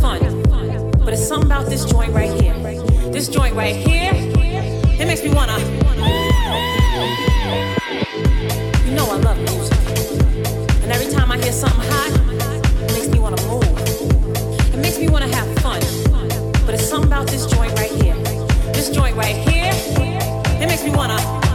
fun. But it's something about this joint right here. This joint right here, it makes me wanna. You know I love music. And every time I hear something hot, it makes me wanna move. It makes me wanna have fun. But it's something about this joint right here. This joint right here, it makes me wanna.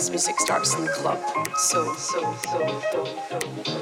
dance music starts in the club. so, so, so, so. so.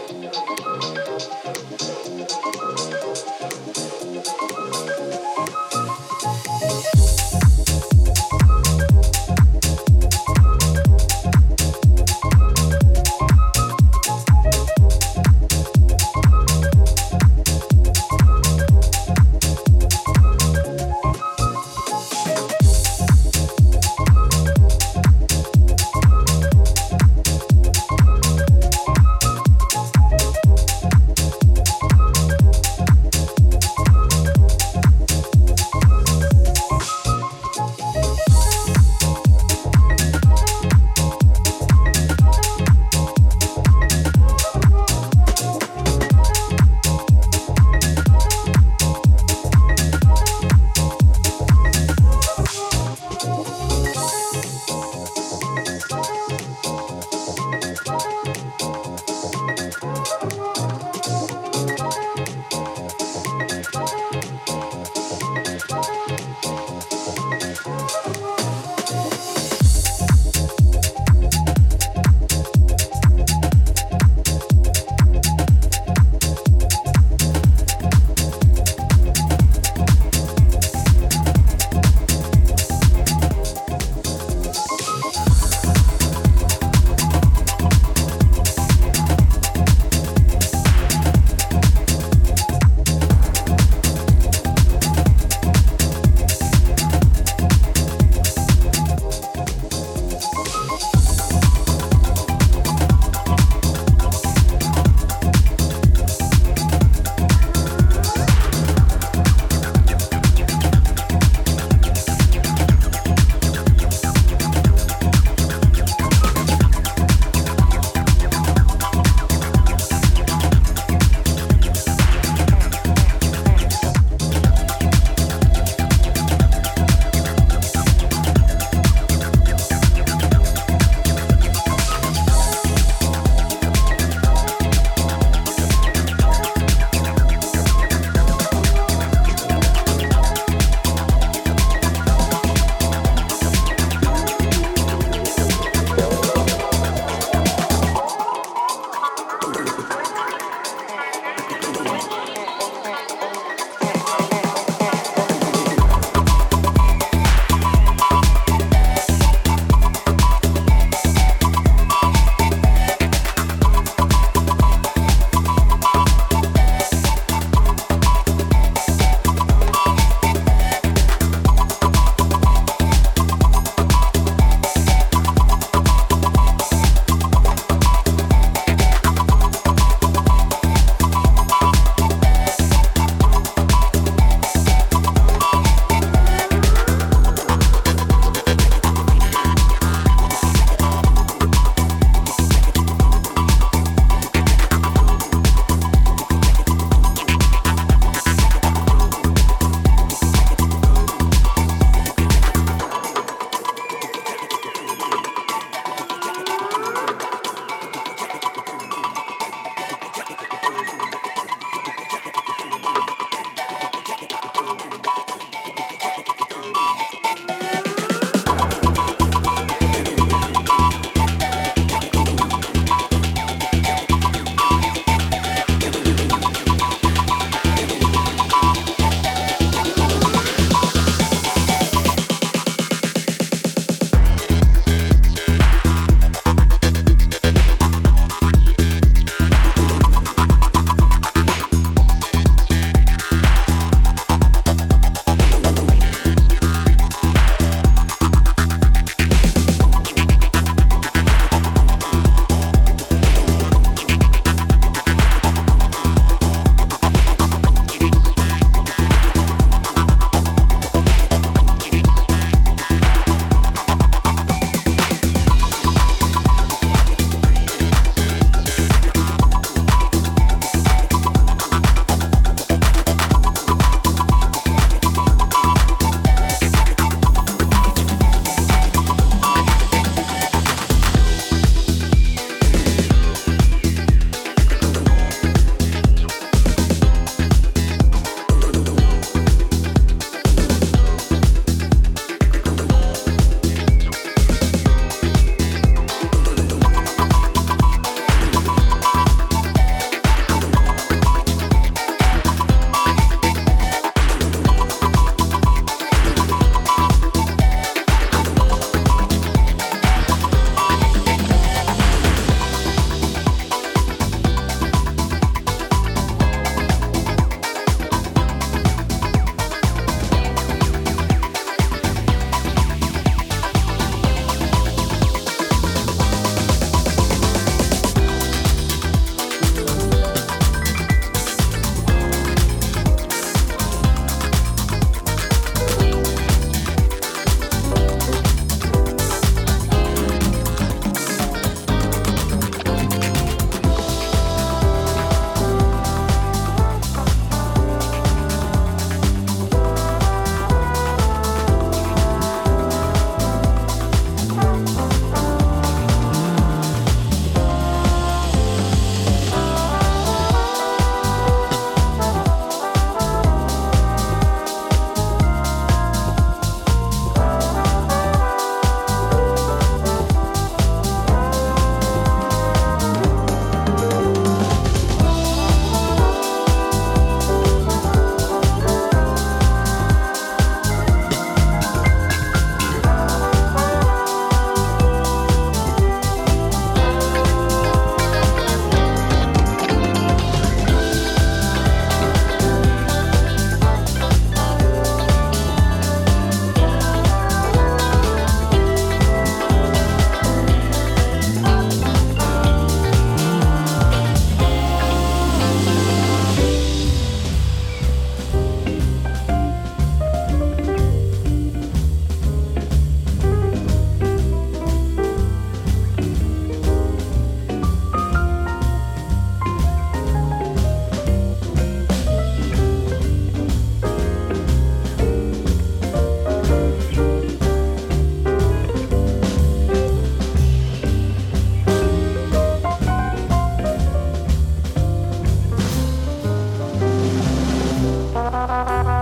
Bye.